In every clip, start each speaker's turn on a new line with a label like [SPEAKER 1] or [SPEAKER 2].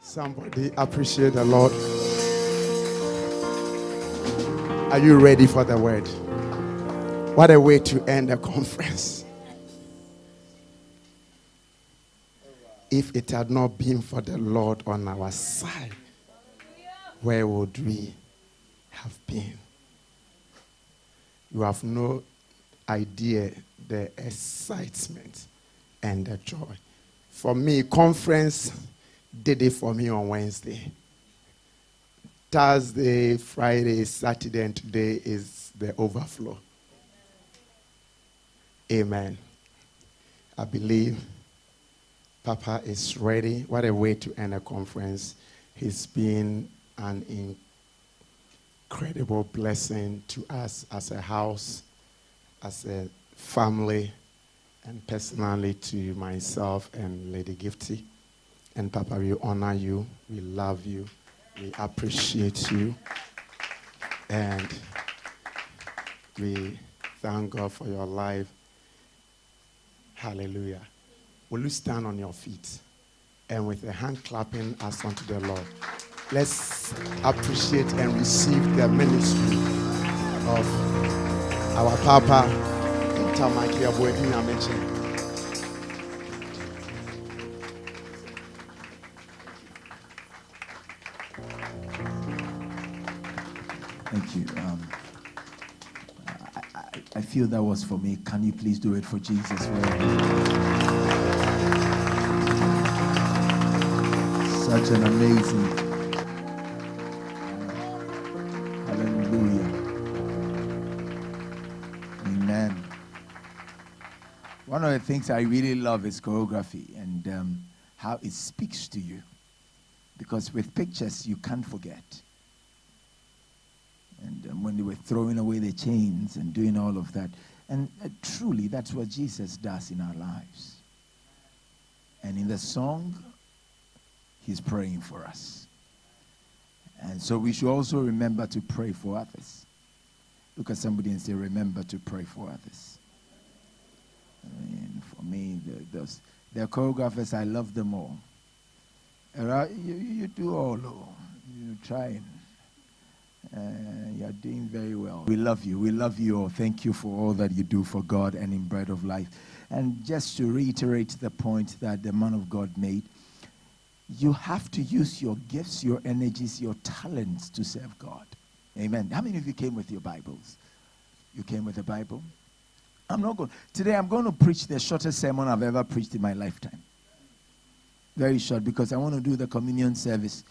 [SPEAKER 1] Somebody appreciate the Lord. Are you ready for the word? What a way to end a conference. If it had not been for the Lord on our side, where would we have been? You have no idea the excitement and the joy. For me, conference did it for me on Wednesday. Thursday, Friday, Saturday, and today is the overflow. Amen. I believe Papa is ready. What a way to end a conference. He's been an incredible blessing to us as a house, as a family, and personally to myself and Lady Gifty. And Papa, we honor you, we love you, we appreciate you, and we thank God for your life. Hallelujah. Will you stand on your feet and with a hand clapping us unto the Lord? Let's appreciate and receive the ministry of our Papa, Tamaki Abuekin mentioned.
[SPEAKER 2] Thank you. Um, I, I, feel that was for me. Can you please do it for Jesus? Such an amazing. Hallelujah. Amen. One of the things I really love is choreography and um, how it speaks to you. Because with pictures, you can't forget. And um, when they were throwing away the chains and doing all of that. And uh, truly, that's what Jesus does in our lives. And in the song, he's praying for us. And so we should also remember to pray for others. Look at somebody and say, Remember to pray for others. I mean, for me, the, those, the choreographers, I love them all. You, you do all, oh, you try uh, you're doing very well. We love you. We love you all. Thank you for all that you do for God and in Bread of Life. And just to reiterate the point that the man of God made, you have to use your gifts, your energies, your talents to serve God. Amen. How many of you came with your Bibles? You came with a Bible? I'm not going. Today I'm going to preach the shortest sermon I've ever preached in my lifetime. Very short because I want to do the communion service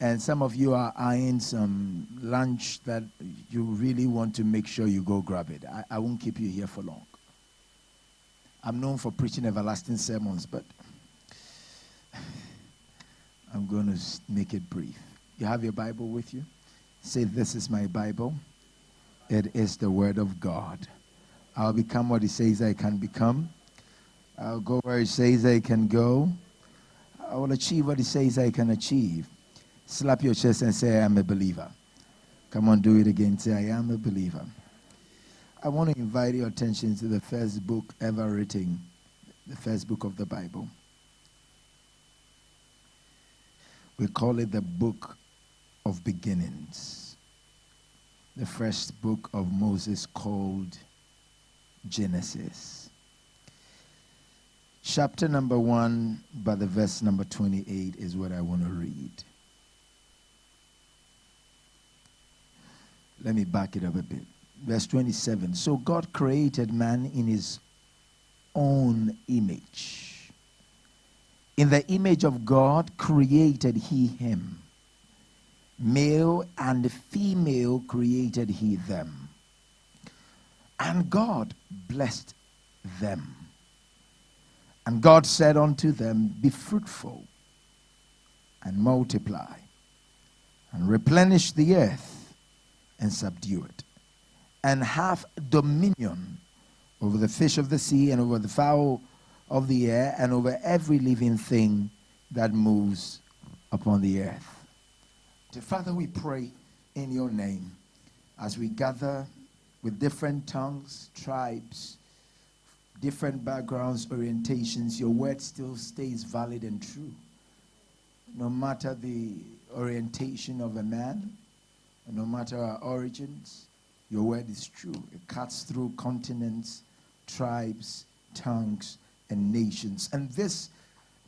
[SPEAKER 2] and some of you are eyeing some lunch that you really want to make sure you go grab it. I, I won't keep you here for long. I'm known for preaching everlasting sermons, but I'm going to make it brief. You have your Bible with you? Say, This is my Bible. It is the Word of God. I'll become what He says I can become. I'll go where He says I can go. I will achieve what He says I can achieve. Slap your chest and say, I am a believer. Come on, do it again. Say, I am a believer. I want to invite your attention to the first book ever written, the first book of the Bible. We call it the book of beginnings. The first book of Moses called Genesis. Chapter number one, by the verse number 28, is what I want to read. Let me back it up a bit. Verse 27. So God created man in his own image. In the image of God created he him. Male and female created he them. And God blessed them. And God said unto them, Be fruitful and multiply and replenish the earth and subdue it, and have dominion over the fish of the sea and over the fowl of the air and over every living thing that moves upon the earth. Dear Father, we pray in your name as we gather with different tongues, tribes, different backgrounds, orientations, your word still stays valid and true. no matter the orientation of a man, no matter our origins, your word is true. It cuts through continents, tribes, tongues, and nations. And this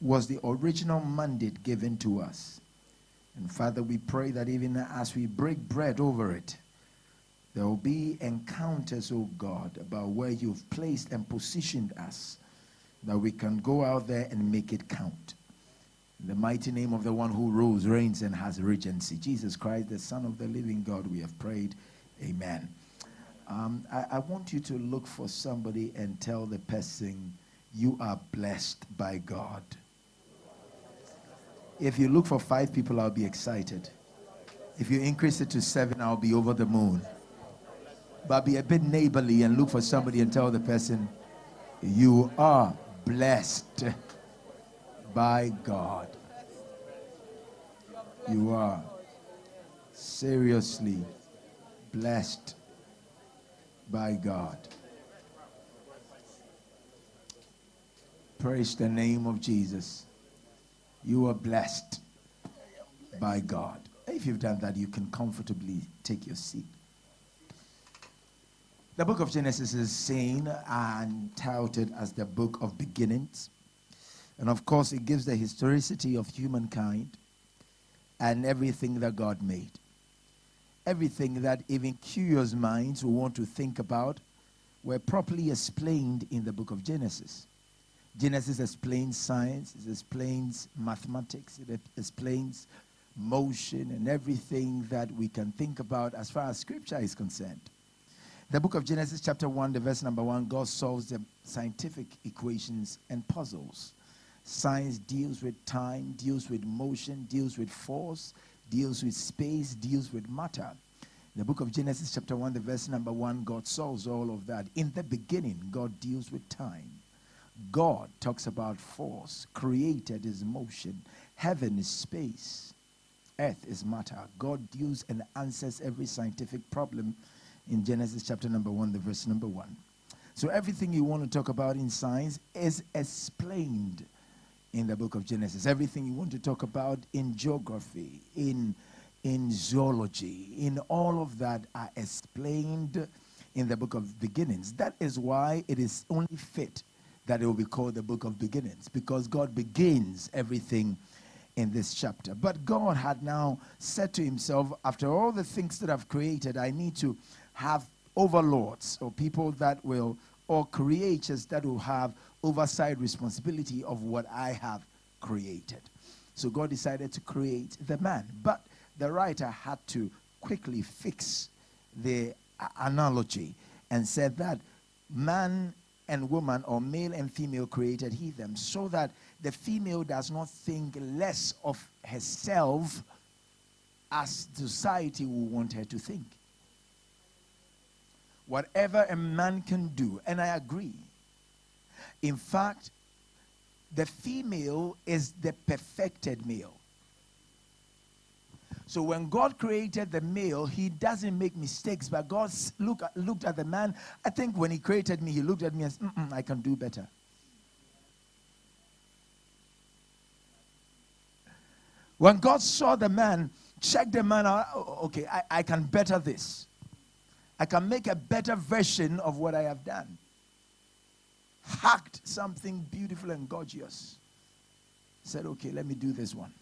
[SPEAKER 2] was the original mandate given to us. And Father, we pray that even as we break bread over it, there will be encounters, oh God, about where you've placed and positioned us, that we can go out there and make it count. The mighty name of the one who rules, reigns, and has regency, Jesus Christ, the Son of the living God, we have prayed. Amen. Um, I, I want you to look for somebody and tell the person, You are blessed by God. If you look for five people, I'll be excited. If you increase it to seven, I'll be over the moon. But be a bit neighborly and look for somebody and tell the person, You are blessed by God. You are seriously blessed by God. Praise the name of Jesus. You are blessed by God. If you've done that, you can comfortably take your seat. The book of Genesis is seen and touted as the book of beginnings. And of course, it gives the historicity of humankind and everything that God made everything that even curious minds will want to think about were properly explained in the book of Genesis. Genesis explains science, it explains mathematics, it explains motion and everything that we can think about as far as scripture is concerned. The book of Genesis, chapter 1, the verse number 1, God solves the scientific equations and puzzles. Science deals with time, deals with motion, deals with force, deals with space, deals with matter. The book of Genesis, chapter 1, the verse number 1, God solves all of that. In the beginning, God deals with time. God talks about force. Created is motion. Heaven is space. Earth is matter. God deals and answers every scientific problem in Genesis chapter number 1, the verse number 1. So everything you want to talk about in science is explained in the book of Genesis. Everything you want to talk about in geography, in, in zoology, in all of that are explained in the book of beginnings. That is why it is only fit that it will be called the book of beginnings, because God begins everything in this chapter. But God had now said to himself, after all the things that I've created, I need to have overlords or people that will, or creators that will have oversight responsibility of what I have created. So God decided to create the man. But the writer had to quickly fix the analogy and said that man and woman, or male and female, created he them, so that the female does not think less of herself as society will want her to think. Whatever a man can do, and I agree, in fact, the female is the perfected male. So when God created the male, he doesn't make mistakes. But God look, looked at the man. I think when he created me, he looked at me and said, I can do better. When God saw the man, checked the man out, oh, oh, okay, I, I can better this. I can make a better version of what I have done hacked something beautiful and gorgeous. Said, okay, let me do this one.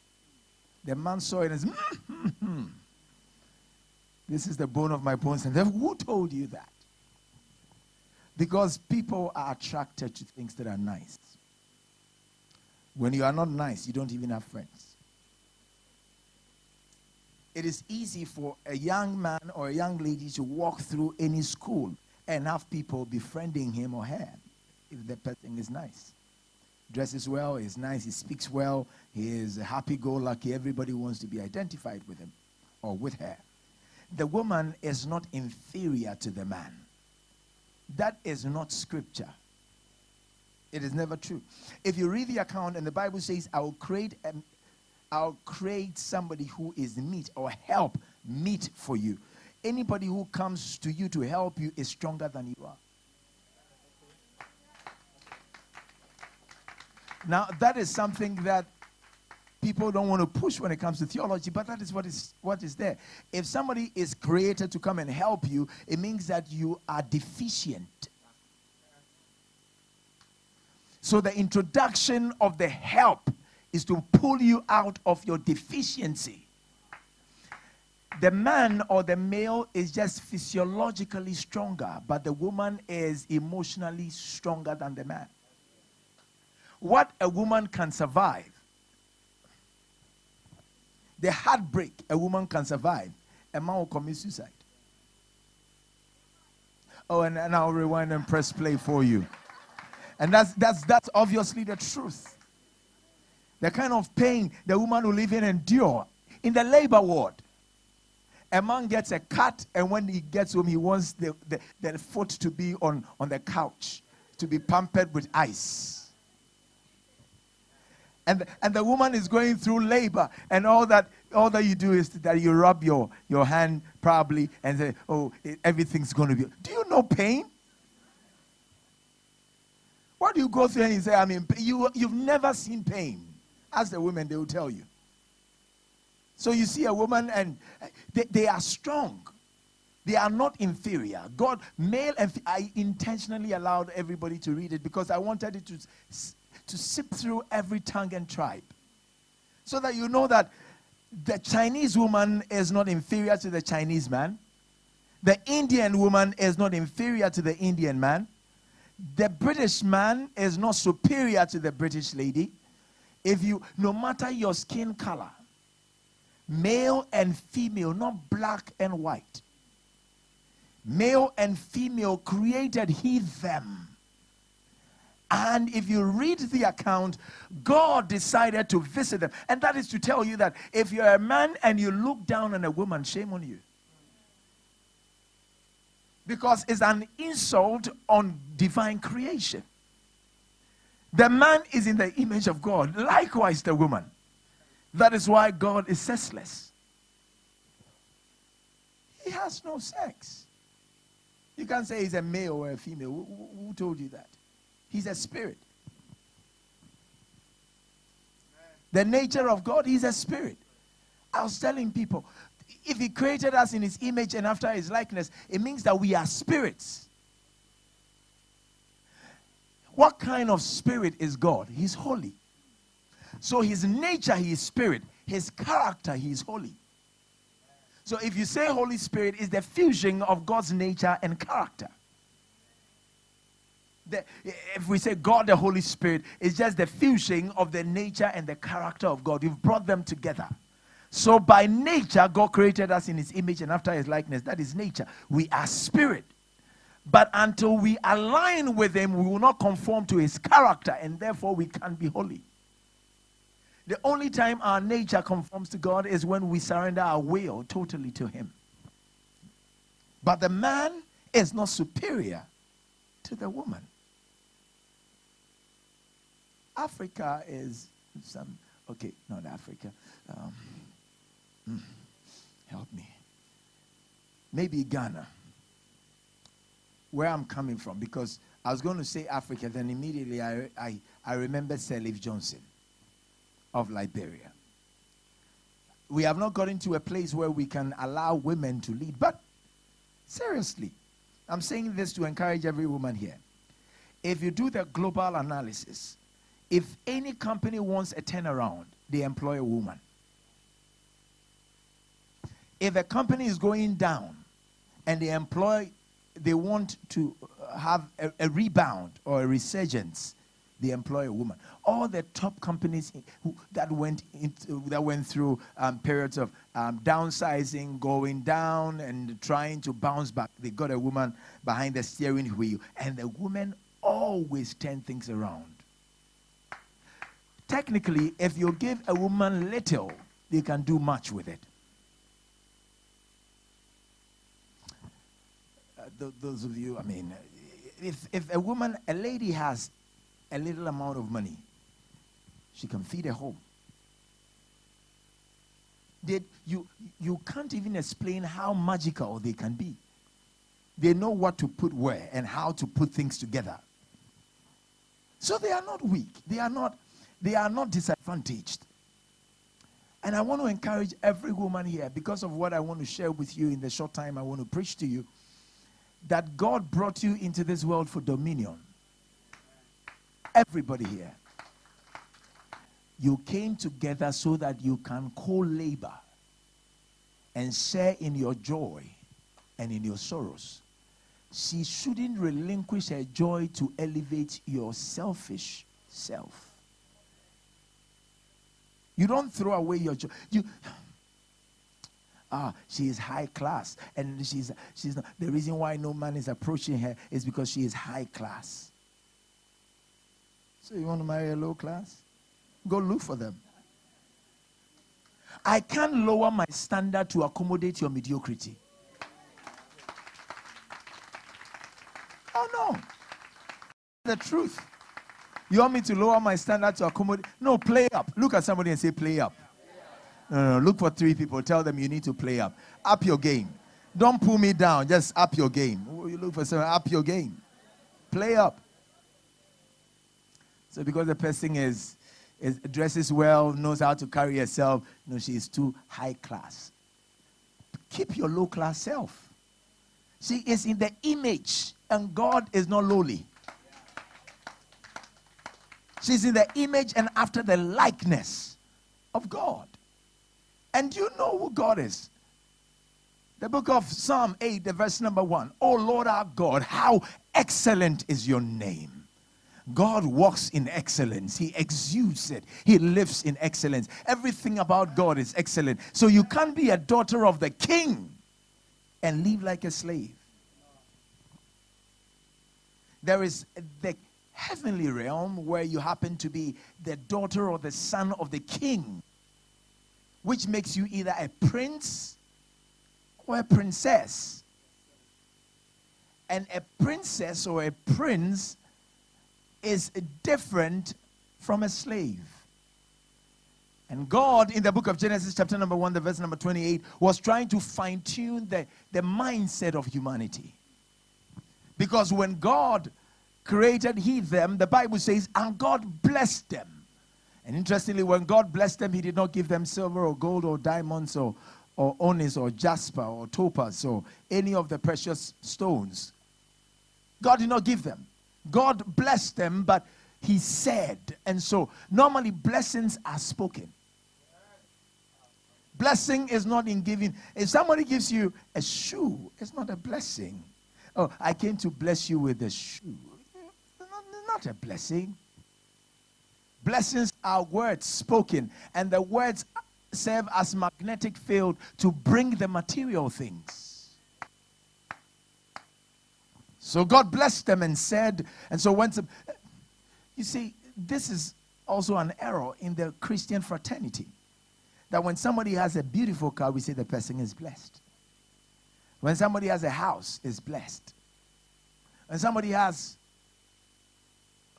[SPEAKER 2] The man saw it and said, mm-hmm. This is the bone of my bones. And who told you that? Because people are attracted to things that are nice. When you are not nice, you don't even have friends. It is easy for a young man or a young lady to walk through any school and have people befriending him or her if the person is nice. Dresses well, is nice, he speaks well, he is happy go lucky. Everybody wants to be identified with him or with her. The woman is not inferior to the man. That is not scripture. It is never true. If you read the account and the Bible says, I will create a, I'll create somebody who is meet or help meet for you. Anybody who comes to you to help you is stronger than you are. Now, that is something that people don't want to push when it comes to theology, but that is what is what is there. If somebody is created to come and help you, it means that you are deficient. So the introduction of the help is to pull you out of your deficiency. The man or the male is just physiologically stronger, but the woman is emotionally stronger than the man. What a woman can survive, the heartbreak a woman can survive, a man will commit suicide. Oh, and, and I'll rewind and press play for you. And that's, that's, that's obviously the truth. The kind of pain the woman will even endure in the labor ward. A man gets a cut, and when he gets home, he wants the, the, the foot to be on, on the couch, to be pampered with ice. And, and the woman is going through labor, and all that all that you do is that you rub your, your hand probably and say, Oh, everything's going to be. Do you know pain? What do you go through and you say, I mean, you, you've never seen pain? Ask the women, they will tell you. So you see a woman and eh, they, they are strong. They are not inferior. God, male and I intentionally allowed everybody to read it because I wanted it to, to sip through every tongue and tribe. So that you know that the Chinese woman is not inferior to the Chinese man. The Indian woman is not inferior to the Indian man the British man is not superior to the British lady. If you, no matter your skin color, male and female, not black and white, male and female created he them. And if you read the account, God decided to visit them. And that is to tell you that if you're a man and you look down on a woman, shame on you because it's an insult on divine creation. The man is in the image of God, likewise, the woman. That is why God is sexless. He has no sex. You can't say he's a male or a female. Who, who, told you that? He's a spirit. The nature of God, he's a spirit. I was telling people, if he created us in his image and after his likeness, it means that we are spirits. What kind of spirit is God? He's holy. So his nature, he is spirit. His character, he is holy. So if you say Holy Spirit is the fusion of God's nature and character. The, if we say God the Holy Spirit, it's just the fusing of the nature and the character of God. You've brought them together. So, by nature, God created us in His image and after His likeness. That is nature. We are spirit. But until we align with Him, we will not conform to His character, and therefore we can't be holy. The only time our nature conforms to God is when we surrender our will totally to Him. But the man is not superior to the woman. Africa is some, okay, not Africa. Um, Mm. Help me. Maybe Ghana, where I'm coming from, because I was going to say Africa, then immediately I, I, I remembered Sirleaf Johnson of Liberia. We have not gotten to a place where we can allow women to lead, but seriously, I'm saying this to encourage every woman here. If you do the global analysis, if any company wants a turnaround, they employ a woman if a company is going down and they employ, they want to have a, a rebound or a resurgence, they employ a woman. All the top companies who, that went into, that went through um, periods of um, downsizing, going down, and trying to bounce back, they got a woman behind the steering wheel, and the woman always turn things around. Technically, if you give a woman little, they can do much with it. Uh, th- those of you, I mean, if, if a woman, a lady has a little amount of money, she can feed a home. You, you can't even explain how magical they can be. They know what to put where and how to put things together. So they are not weak. They are not, they are not disadvantaged. And I want to encourage every woman here, because of what I want to share with you in the short time I want to preach to you, that God brought you into this world for dominion. Everybody here. You came together so that you can co labor and share in your joy and in your sorrows. She shouldn't relinquish her joy to elevate your selfish self. You don't throw away your joy. You ah, she is high class, and she's she's not, the reason why no man is approaching her is because she is high class. So you want to marry a low class? Go look for them. I can't lower my standard to accommodate your mediocrity. Oh no. The truth. You want me to lower my standard to accommodate? No, play up. Look at somebody and say, play up. No, no, no. Look for three people. Tell them you need to play up. Up your game. Don't pull me down. Just up your game. You look for someone, up your game. Play up. So because the person is, is dresses well, knows how to carry herself, no, she is too high class. Keep your low class self. She is in the image, and God is not lowly. She's in the image and after the likeness of God. And you know who God is. The book of Psalm 8, the verse number 1. Oh Lord our God, how excellent is your name. God walks in excellence. He exudes it. He lives in excellence. Everything about God is excellent. So you can't be a daughter of the king and live like a slave. There is the heavenly realm where you happen to be the daughter or the son of the king, which makes you either a prince or a princess. And a princess or a prince is different from a slave. And God, in the book of Genesis, chapter number 1, the verse number 28, was trying to fine tune the, the mindset of humanity. Because when God created he them, the Bible says, and God blessed them. And interestingly, when God blessed them, he did not give them silver or gold or diamonds or, or onyx or jasper or topaz or any of the precious stones. God did not give them. God blessed them, but he said. And so normally blessings are spoken. Blessing is not in giving. If somebody gives you a shoe, it's not a blessing. Oh, I came to bless you with a shoe not a blessing. Blessings are words spoken, and the words serve as magnetic field to bring the material things. So God blessed them and said, and so once, you see, this is also an error in the Christian fraternity. That when somebody has a beautiful car, we say the person is blessed. When somebody has a house, is blessed. When somebody has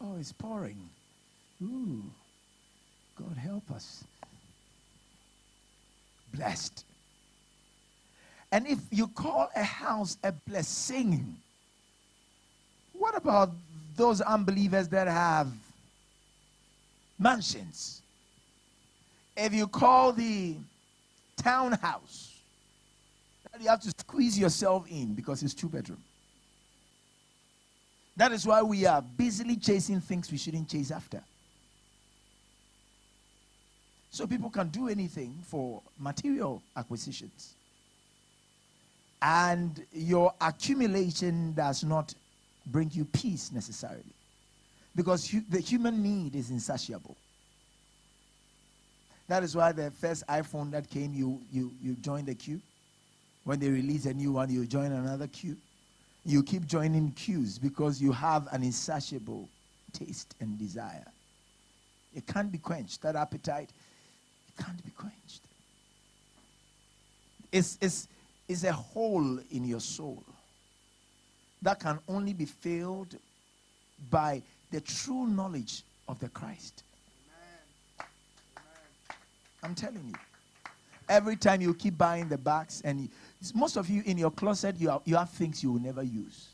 [SPEAKER 2] Oh, it's pouring. Ooh, God help us. Blessed. And if you call a house a blessing, what about those unbelievers that have mansions? If you call the townhouse, you have to squeeze yourself in because it's two bedroom. That is why we are busily chasing things we shouldn't chase after. So people can do anything for material acquisitions. And your accumulation does not bring you peace necessarily. Because hu- the human need is insatiable. That is why the first iPhone that came, you, you, you join the queue. When they release a new one, you join another queue you keep joining queues because you have an insatiable taste and desire. It can't be quenched. That appetite, it can't be quenched. It's, it's, it's a hole in your soul that can only be filled by the true knowledge of the Christ. Amen. Amen. I'm telling you. Every time you keep buying the bags, and most of you in your closet, you, have, you have things you will never use.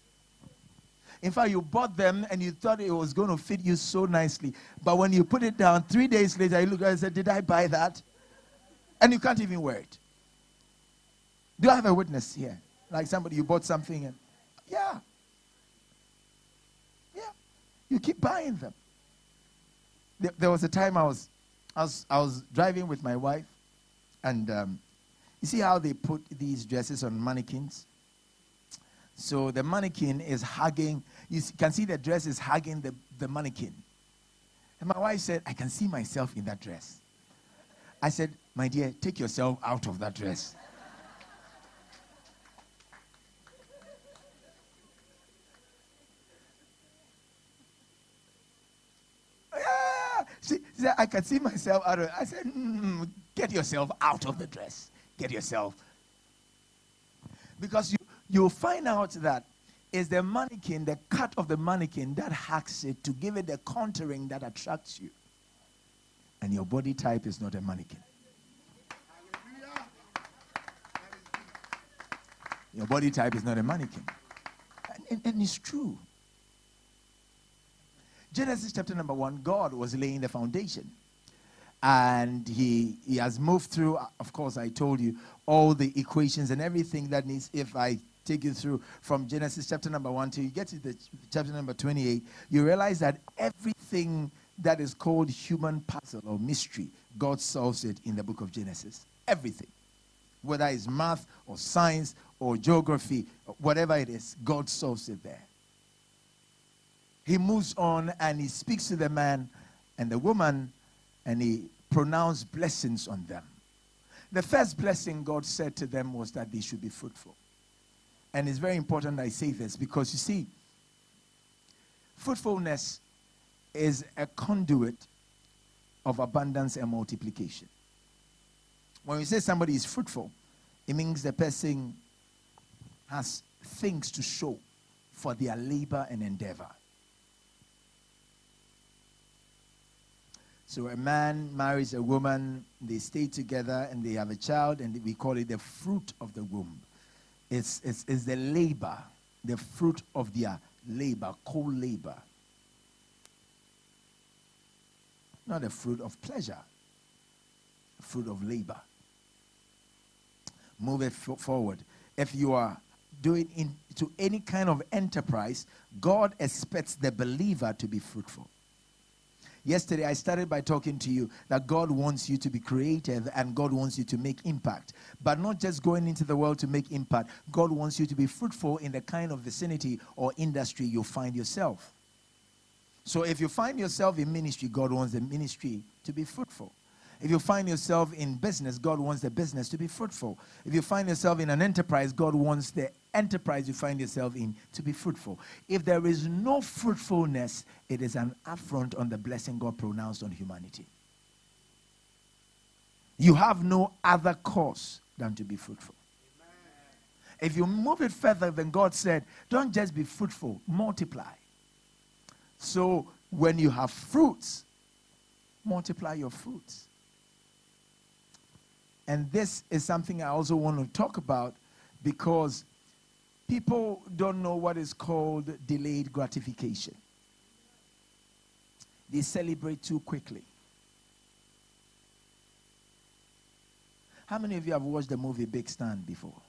[SPEAKER 2] In fact, you bought them and you thought it was going to fit you so nicely. But when you put it down, three days later, you look and said, Did I buy that? And you can't even wear it. Do I have a witness here? Like somebody, you bought something and, yeah. Yeah. You keep buying them. There, there was a time I was, I was, I was driving with my wife, and um, you see how they put these dresses on mannequins? So the mannequin is hugging, you can see the dress is hugging the, the mannequin. And my wife said, I can see myself in that dress. I said, My dear, take yourself out of that dress. She said, I can see myself out of it. I said, mm, get yourself out of the dress. Get yourself. Because you, you'll find out that it's the mannequin, the cut of the mannequin that hacks it to give it the contouring that attracts you. And your body type is not a mannequin. Your body type is not a mannequin. And, and, and it's true. Genesis chapter number one, God was laying the foundation. And he, he has moved through, of course, I told you, all the equations and everything that needs, if I take you through from Genesis chapter number one till you get to the chapter number 28, you realize that everything that is called human puzzle or mystery, God solves it in the book of Genesis. Everything. Whether it's math or science or geography, whatever it is, God solves it there he moves on and he speaks to the man and the woman and he pronounced blessings on them. The first blessing God said to them was that they should be fruitful. And it's very important I say this because you see, fruitfulness is a conduit of abundance and multiplication. When we say somebody is fruitful, it means the person has things to show for their labor and endeavor. So a man marries a woman, they stay together, and they have a child, and we call it the fruit of the womb. It's, it's, it's the labor, the fruit of their labor, co labor. Not the fruit of pleasure, fruit of labor. Move it forward. If you are doing into any kind of enterprise, God expects the believer to be fruitful. Yesterday, I started by talking to you that God wants you to be creative and God wants you to make impact. But not just going into the world to make impact, God wants you to be fruitful in the kind of vicinity or industry you find yourself. So if you find yourself in ministry, God wants the ministry to be fruitful. If you find yourself in business, God wants the business to be fruitful. If you find yourself in an enterprise, God wants the enterprise you find yourself in to be fruitful. If there is no fruitfulness, it is an affront on the blessing God pronounced on humanity. You have no other cause than to be fruitful. If you move it further, then God said, don't just be fruitful, multiply. So when you have fruits, multiply your fruits. And this is something I also want to talk about because people don't know what is called delayed gratification. They celebrate too quickly. How many of you have watched the movie Big Stan before?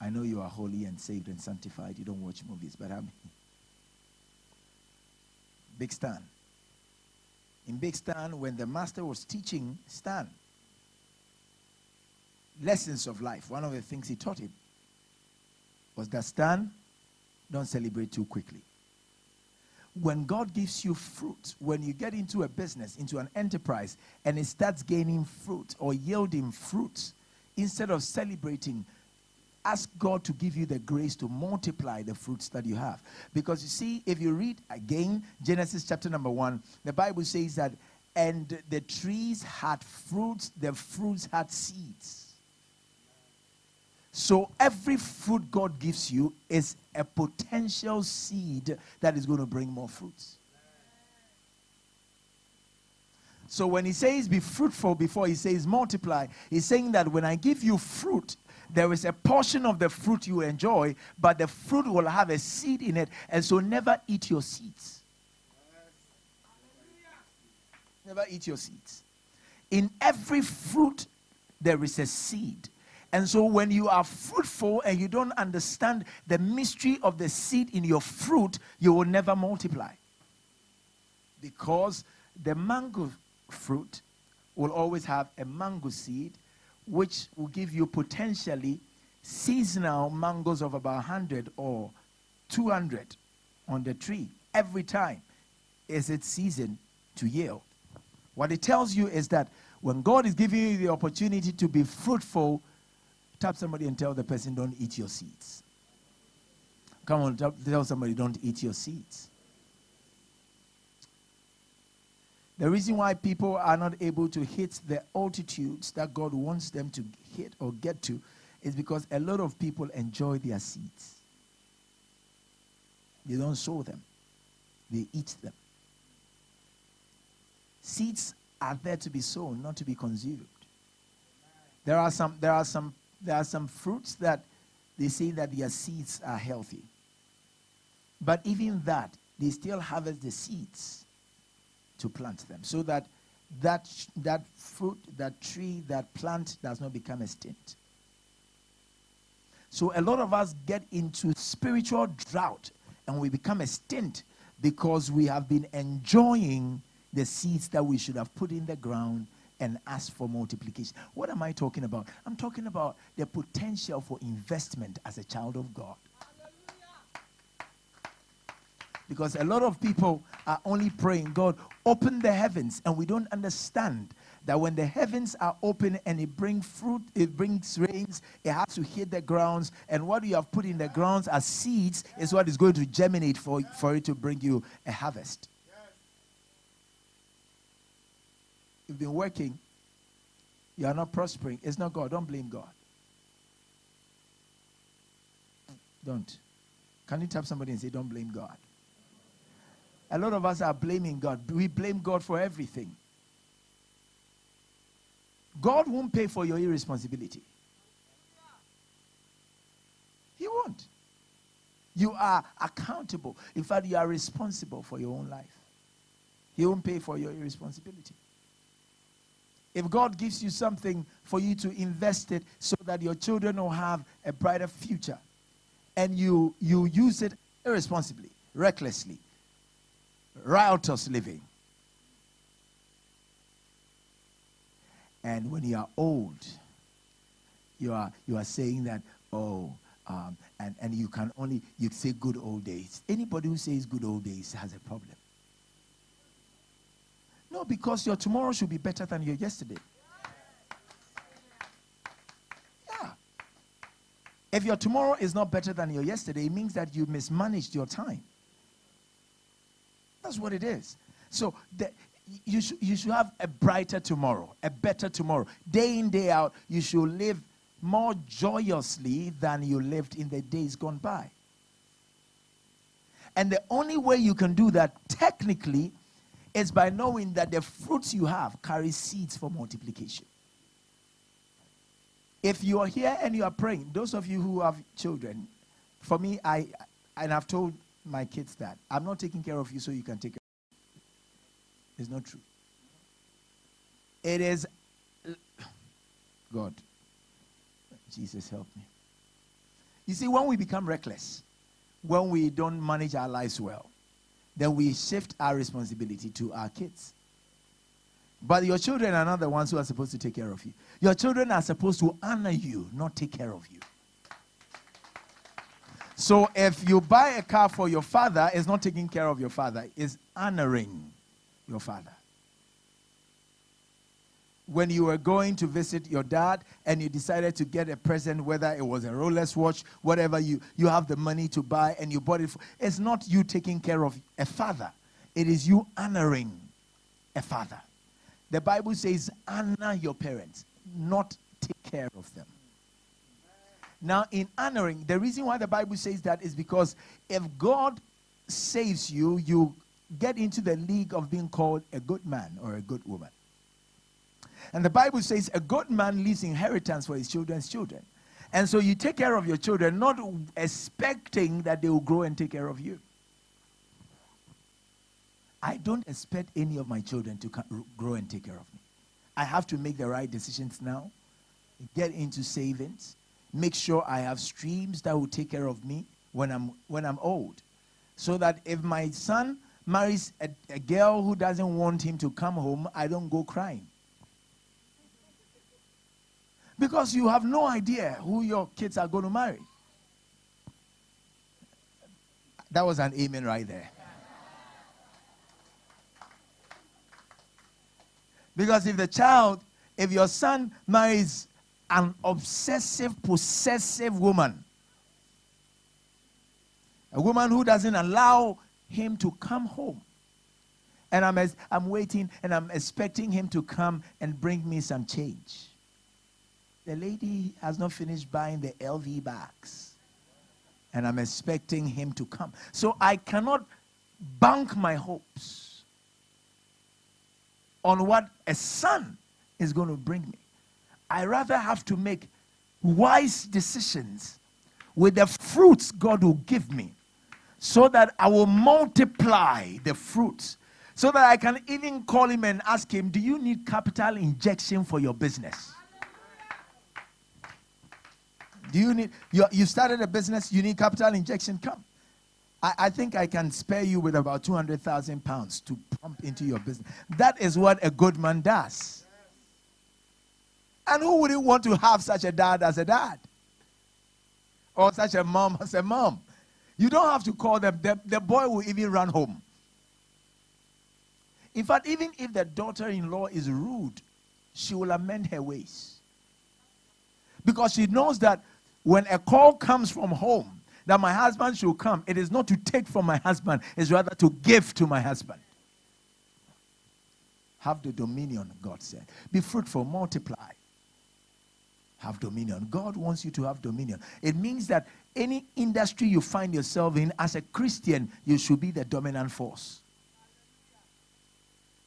[SPEAKER 2] I know you are holy and saved and sanctified. You don't watch movies, but I mean, Big Stan. In Big Stan, when the master was teaching Stan, lessons of life, one of the things he taught him was that Stan, don't celebrate too quickly. When God gives you fruit, when you get into a business, into an enterprise, and it starts gaining fruit or yielding fruit, instead of celebrating, ask God to give you the grace to multiply the fruits that you have. Because you see, if you read again Genesis chapter number one, the Bible says that, and the trees had fruits, the fruits had seeds. So every fruit God gives you is a potential seed that is going to bring more fruits. So when he says be fruitful before he says multiply, he's saying that when I give you fruit, there is a portion of the fruit you enjoy, but the fruit will have a seed in it, and so never eat your seeds. Never eat your seeds. In every fruit, there is a seed. And so, when you are fruitful and you don't understand the mystery of the seed in your fruit, you will never multiply. Because the mango fruit will always have a mango seed, which will give you potentially seasonal mangoes of about 100 or 200 on the tree every time is its season to yield. What it tells you is that when God is giving you the opportunity to be fruitful, tap somebody and tell the person, don't eat your seeds. Come on, tell somebody, don't eat your seeds. The reason why people are not able to hit the altitudes that God wants them to hit or get to is because a lot of people enjoy their seeds. They don't sow them, they eat them. Seeds are there to be sown, not to be consumed. There are some, there are some, there are some fruits that they say that their seeds are healthy. But even that, they still harvest the seeds to plant them so that that, that fruit, that tree, that plant does not become extinct. So a lot of us get into spiritual drought and we become extinct because we have been enjoying the seeds that we should have put in the ground and ask for multiplication. What am I talking about? I'm talking about the potential for investment as a child of God. Because a lot of people are only praying, God, open the heavens, and we don't understand that when the heavens are open and it brings fruit, it brings rains, it has to hit the grounds, and what you have put in the grounds as seeds is what is going to germinate for, for it to bring you a harvest. You've been working, you are not prospering. It's not God. Don't blame God. Don't. Can you tap somebody and say, Don't blame God? A lot of us are blaming God. We blame God for everything. God won't pay for your irresponsibility. He won't. You are accountable. In fact, you are responsible for your own life. He won't pay for your irresponsibility. If God gives you something for you to invest it so that your children will have a brighter future, and you, you use it irresponsibly, recklessly, riotous living. And when you are old, you are, you are saying that, oh, um, and, and you can only, you say good old days. Anybody who says good old days has a problem. No, because your tomorrow should be better than your yesterday. Yeah. If your tomorrow is not better than your yesterday, it means that you mismanaged your time. That's what it is. So the, you, should, you should have a brighter tomorrow, a better tomorrow. Day in, day out, you should live more joyously than you lived in the days gone by. And the only way you can do that technically is by knowing that the fruits you have carry seeds for multiplication. If you are here and you are praying, those of you who have children, for me, I and I've told my kids that. I'm not taking care of you so you can take care. It's not true. It is God. Jesus help me. You see, when we become reckless, when we don't manage our lives well, then we shift our responsibility to our kids. But your children are not the ones who are supposed to take care of you. Your children are supposed to honor you, not take care of you. So if you buy a car for your father, it's not taking care of your father, it's honoring your father. When you were going to visit your dad and you decided to get a present, whether it was a Rolex watch, whatever you, you have the money to buy and you bought it, for, it's not you taking care of a father, it is you honoring a father. The Bible says, honor your parents, not take care of them. Now, in honoring, the reason why the Bible says that is because if God saves you, you get into the league of being called a good man or a good woman. And the Bible says a good man leaves inheritance for his children's children. And so you take care of your children, not expecting that they will grow and take care of you. I don't expect any of my children to grow and take care of me. I have to make the right decisions now, get into savings, make sure I have streams that will take care of me when I'm, when I'm old. So that if my son marries a, a girl who doesn't want him to come home, I don't go crying. Because you have no idea who your kids are going to marry. That was an amen right there. Because if the child, if your son marries an obsessive, possessive woman, a woman who doesn't allow him to come home, and I'm, I'm waiting and I'm expecting him to come and bring me some change. The lady has not finished buying the LV bags, and I'm expecting him to come. So I cannot bank my hopes on what a son is going to bring me. I rather have to make wise decisions with the fruits God will give me so that I will multiply the fruits so that I can even call him and ask him, Do you need capital injection for your business? Do you need, you, you started a business, you need capital injection? Come. I, I think I can spare you with about 200,000 pounds to pump into your business. That is what a good man does. And who wouldn't want to have such a dad as a dad? Or such a mom as a mom? You don't have to call them, the, the boy will even run home. In fact, even if the daughter in law is rude, she will amend her ways. Because she knows that when a call comes from home that my husband should come, it is not to take from my husband, it's rather to give to my husband. Have the dominion, God said. Be fruitful, multiply. Have dominion. God wants you to have dominion. It means that any industry you find yourself in, as a Christian, you should be the dominant force.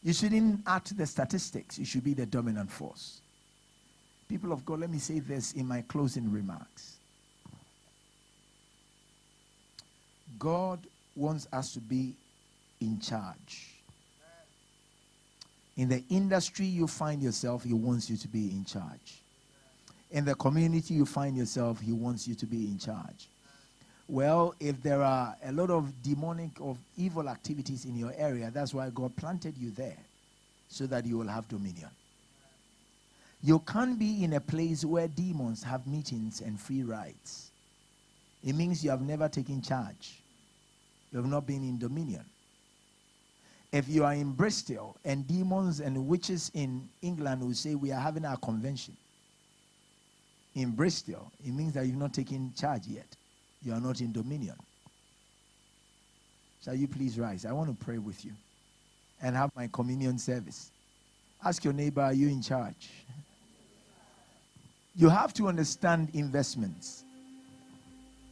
[SPEAKER 2] You shouldn't add the statistics, you should be the dominant force. People of God, let me say this in my closing remarks. God wants us to be in charge. In the industry you find yourself, He wants you to be in charge. In the community you find yourself, He wants you to be in charge. Well, if there are a lot of demonic or evil activities in your area, that's why God planted you there, so that you will have dominion. You can't be in a place where demons have meetings and free rides. It means you have never taken charge. You have not been in dominion. If you are in Bristol and demons and witches in England will say, We are having our convention in Bristol, it means that you've not taken charge yet. You are not in dominion. Shall you please rise? I want to pray with you and have my communion service. Ask your neighbor, Are you in charge? You have to understand investments.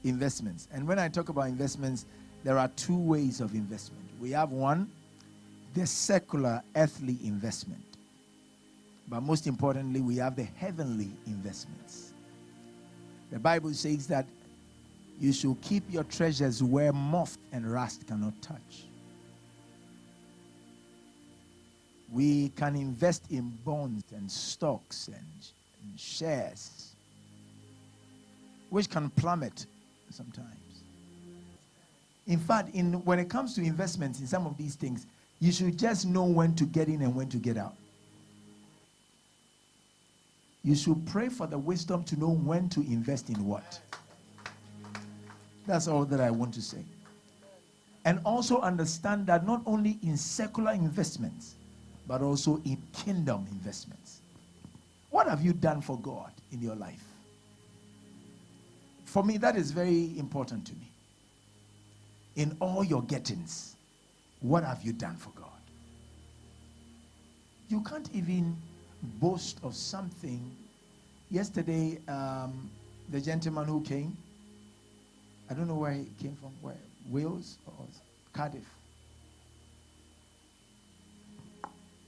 [SPEAKER 2] Investments. And when I talk about investments, there are two ways of investment. We have one, the secular earthly investment. But most importantly, we have the heavenly investments. The Bible says that you should keep your treasures where moth and rust cannot touch. We can invest in bonds and stocks and shares, which can plummet sometimes. In fact, in, when it comes to investments in some of these things, you should just know when to get in and when to get out. You should pray for the wisdom to know when to invest in what. That's all that I want to say. And also understand that not only in secular investments, but also in kingdom investments. What have you done for God in your life? For me, that is very important to me. In all your gettings, what have you done for God? You can't even boast of something. Yesterday, um, the gentleman who came, I don't know where he came from, where? Wales or Cardiff?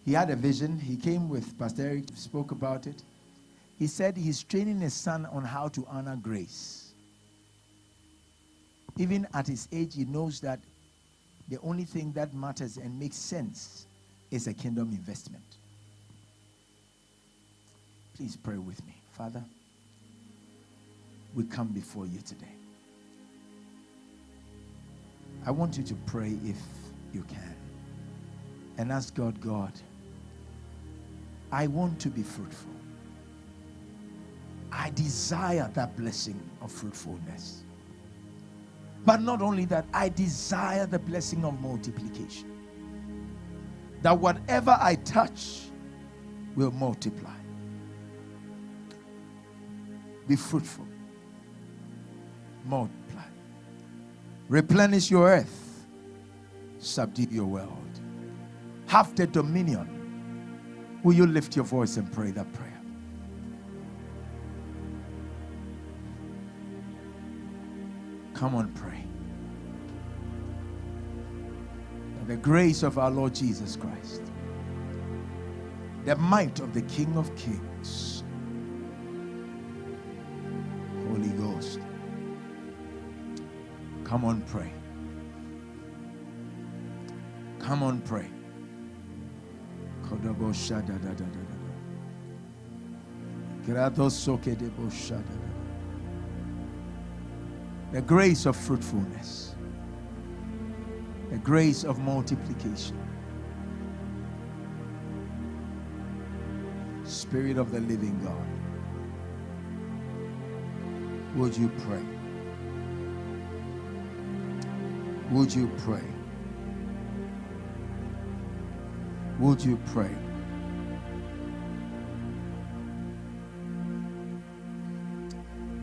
[SPEAKER 2] He had a vision. He came with Pastor Eric, spoke about it. He said he's training his son on how to honor grace. Even at his age, he knows that the only thing that matters and makes sense is a kingdom investment. Please pray with me. Father, we come before you today. I want you to pray if you can and ask God, God, I want to be fruitful. I desire that blessing of fruitfulness. But not only that, I desire the blessing of multiplication. That whatever I touch will multiply. Be fruitful, multiply, replenish your earth, subdue your world, have the dominion. Will you lift your voice and pray that prayer? Come on, pray. The grace of our Lord Jesus Christ, the might of the King of Kings, Holy Ghost. Come on, pray. Come on, pray. The grace of fruitfulness, the grace of multiplication. Spirit of the living God, would you pray? Would you pray? Would you pray?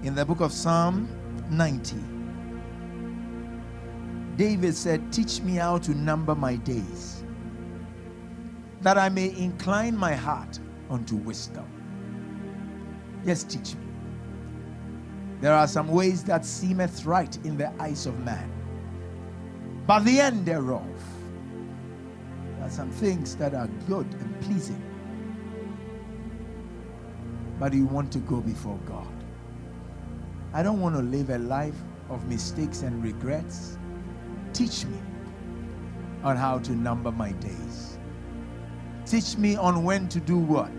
[SPEAKER 2] In the book of Psalm 90, David said, Teach me how to number my days, that I may incline my heart unto wisdom. Yes, teach me. There are some ways that seemeth right in the eyes of man, but the end thereof are some things that are good and pleasing. But you want to go before God. I don't want to live a life of mistakes and regrets. Teach me on how to number my days. Teach me on when to do what.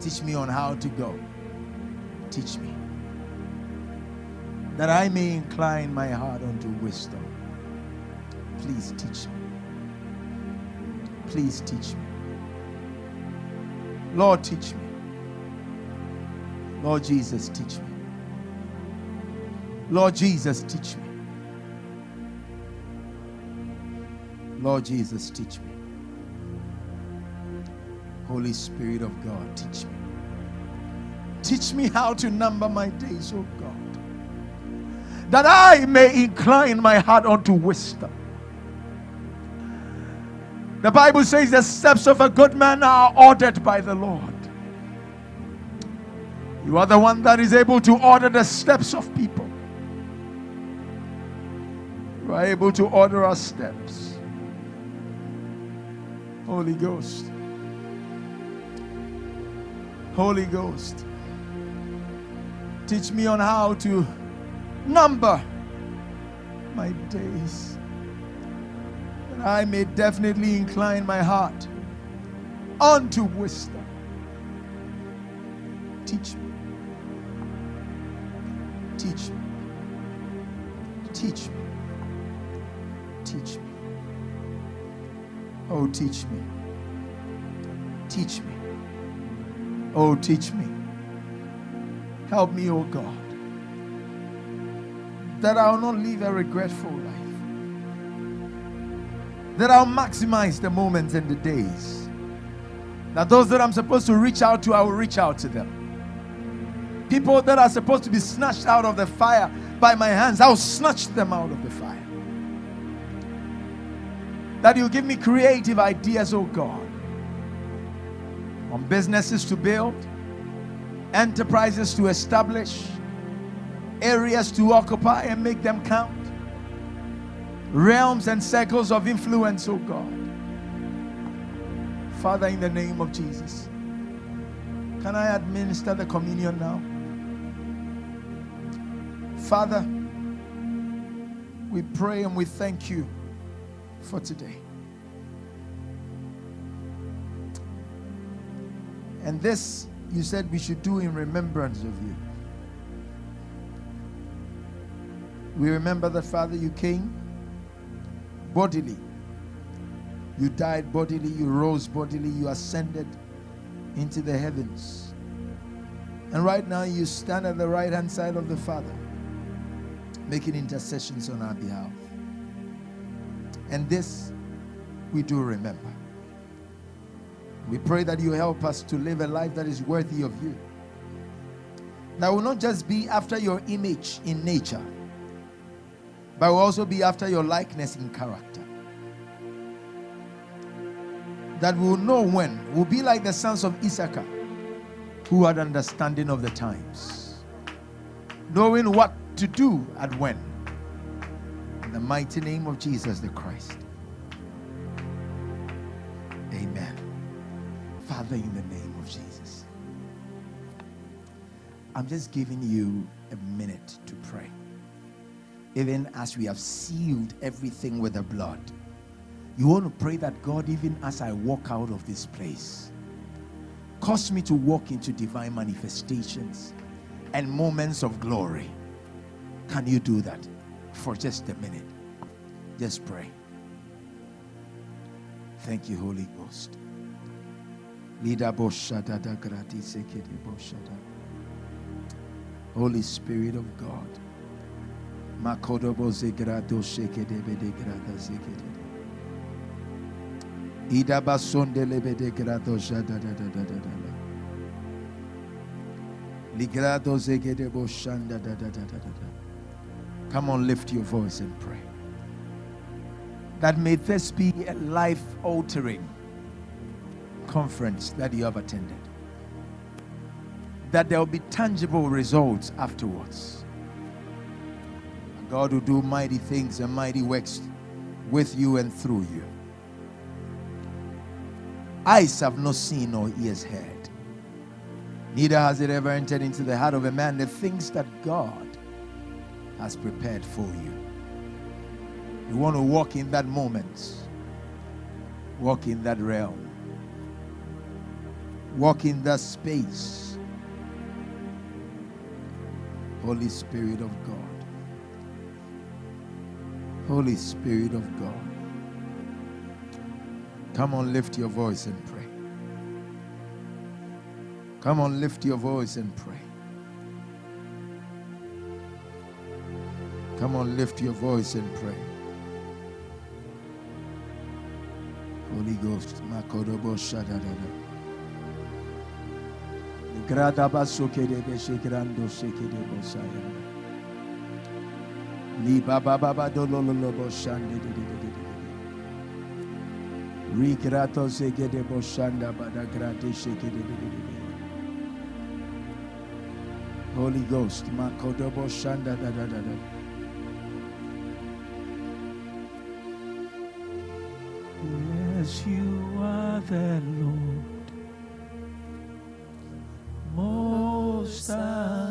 [SPEAKER 2] Teach me on how to go. Teach me that I may incline my heart unto wisdom. Please teach me. Please teach me. Lord, teach me. Lord Jesus, teach me. Lord Jesus, teach me. Lord Jesus, teach me. Holy Spirit of God, teach me. Teach me how to number my days, oh God, that I may incline my heart unto wisdom. The Bible says the steps of a good man are ordered by the Lord. You are the one that is able to order the steps of people. You are able to order our steps. Holy Ghost. Holy Ghost. Teach me on how to number my days. I may definitely incline my heart unto wisdom. Teach me. Teach me. Teach me. Teach me. Oh, teach me. Teach me. Oh, teach me. Help me, oh God, that I'll not live a regretful life, that I'll maximize the moments and the days, that those that I'm supposed to reach out to, I will reach out to them. People that are supposed to be snatched out of the fire by my hands, I'll snatch them out of the fire. That you give me creative ideas, oh God, on businesses to build, enterprises to establish, areas to occupy and make them count, realms and circles of influence, oh God. Father, in the name of Jesus, can I administer the communion now? Father, we pray and we thank you for today. And this, you said we should do in remembrance of you. We remember that, Father, you came bodily. You died bodily, you rose bodily, you ascended into the heavens. And right now, you stand at the right hand side of the Father, making intercessions on our behalf. And this we do remember. We pray that you help us to live a life that is worthy of you. That will not just be after your image in nature, but will also be after your likeness in character. That we will know when, will be like the sons of Issachar who had understanding of the times, knowing what to do at when. In the mighty name of Jesus the Christ. Amen. Father, in the name of Jesus, I'm just giving you a minute to pray. Even as we have sealed everything with the blood, you want to pray that God, even as I walk out of this place, cause me to walk into divine manifestations and moments of glory. Can you do that for just a minute? Just pray. Thank you, Holy Ghost. Holy Spirit of God. Makodobo zegrado shekedebe de grada zekede. Ida basonde lebe de grado shada da da da da da da. Ligrado zegede bo shanda da da da da da da. Come on, lift your voice and pray. That may this be a life altering conference that you have attended. That there will be tangible results afterwards. God will do mighty things and mighty works with you and through you. Eyes have not seen nor ears heard. Neither has it ever entered into the heart of a man the things that God has prepared for you. You want to walk in that moment, walk in that realm, walk in that space. Holy Spirit of God. Holy Spirit of God. Come on, lift your voice and pray. Come on, lift your voice and pray. Come on, lift your voice and pray. Holy Ghost, Makodobo Shadadada. Gradaba Sokedebe Shekrando Shekedebo Sayana. Li Segede boshanda. Holy Ghost, makodo boshanda da da da da. Yes, you are the Lord, Most High.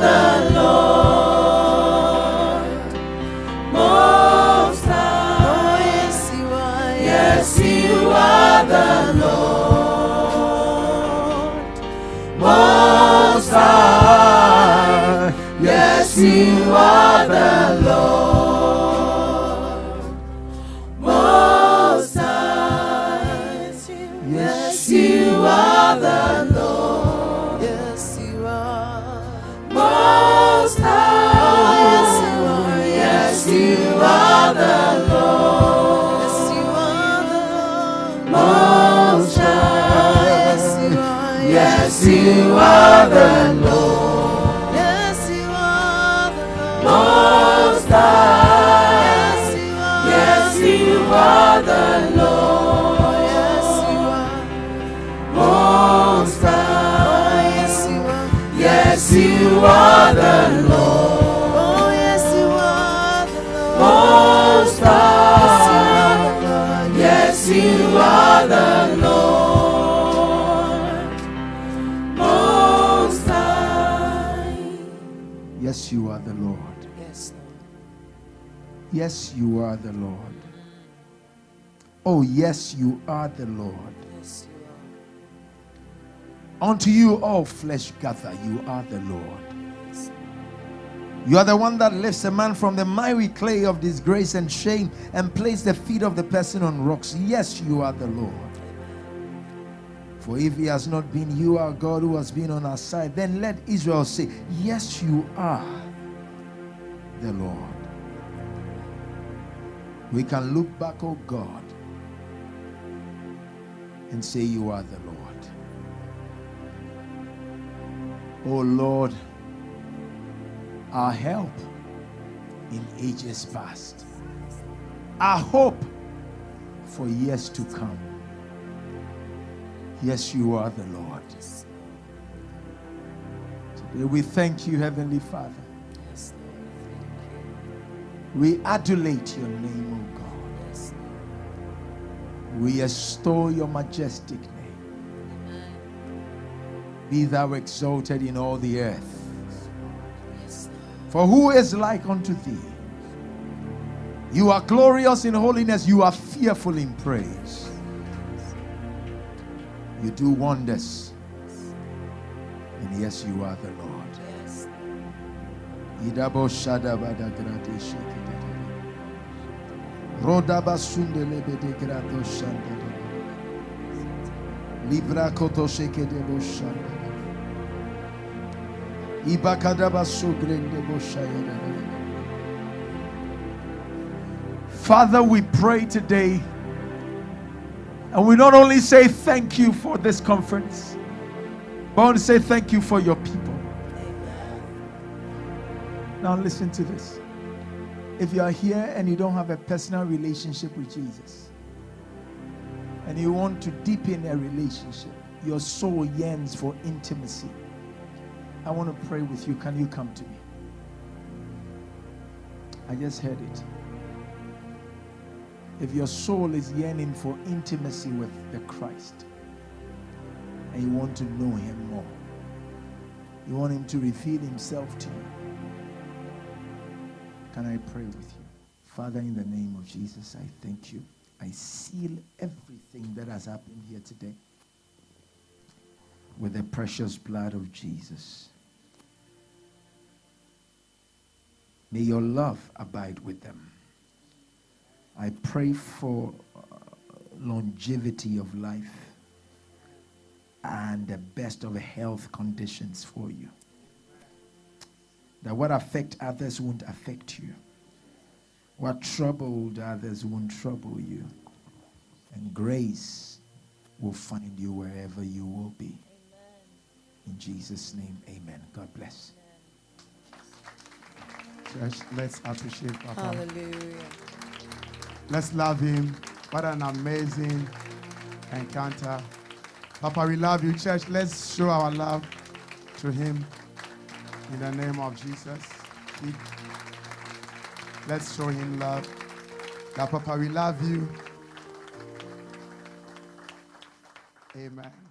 [SPEAKER 3] You are. Yes, you are the Lord.
[SPEAKER 2] You
[SPEAKER 3] Yes, you are the Lord. Oh, yes, you are the Lord. Yes, you are.
[SPEAKER 2] Unto you all flesh gather, you are the Lord. You are the one that lifts a man from the miry clay of disgrace and shame and place the feet of the person on rocks. Yes, you are the Lord. For if he has not been you, our God, who has been on our side, then let Israel say, Yes, you are the Lord. We can look back, oh God, and say, You are the Lord. Oh Lord, our help in ages past, our hope for years to come. Yes, you are the Lord. Today we thank you, Heavenly Father. We adulate your name, O God. We extol your majestic name. Be thou exalted in all the earth.
[SPEAKER 3] Yes,
[SPEAKER 2] For who is like unto thee? You are glorious in holiness, you are fearful in praise. You do wonders. And yes, you are the Lord. Shandede. Libra shayadede. Father, we pray today, and we not only say thank you for this conference, but I want to say thank you for your people. Now, listen to this. If you are here and you don't have a personal relationship with Jesus, and you want to deepen a relationship, your soul yearns for intimacy. I want to pray with you. Can you come to me? I just heard it. If your soul is yearning for intimacy with the Christ, and you want to know Him more, you want Him to reveal Himself to you. Can I pray with you? Father, in the name of Jesus, I thank you. I seal everything that has happened here today with the precious blood of Jesus. May your love abide with them. I pray for uh, longevity of life and the best of health conditions for you. That what affect others won't affect you. What troubled others won't trouble you. And grace will find you wherever you will be. In Jesus' name, amen. God bless.
[SPEAKER 1] Church, let's appreciate Papa.
[SPEAKER 3] Hallelujah.
[SPEAKER 1] Let's love him. What an amazing encounter. Papa, we love you, church. Let's show our love to him in the name of Jesus. Let's show him love. That Papa, we love you. Amen.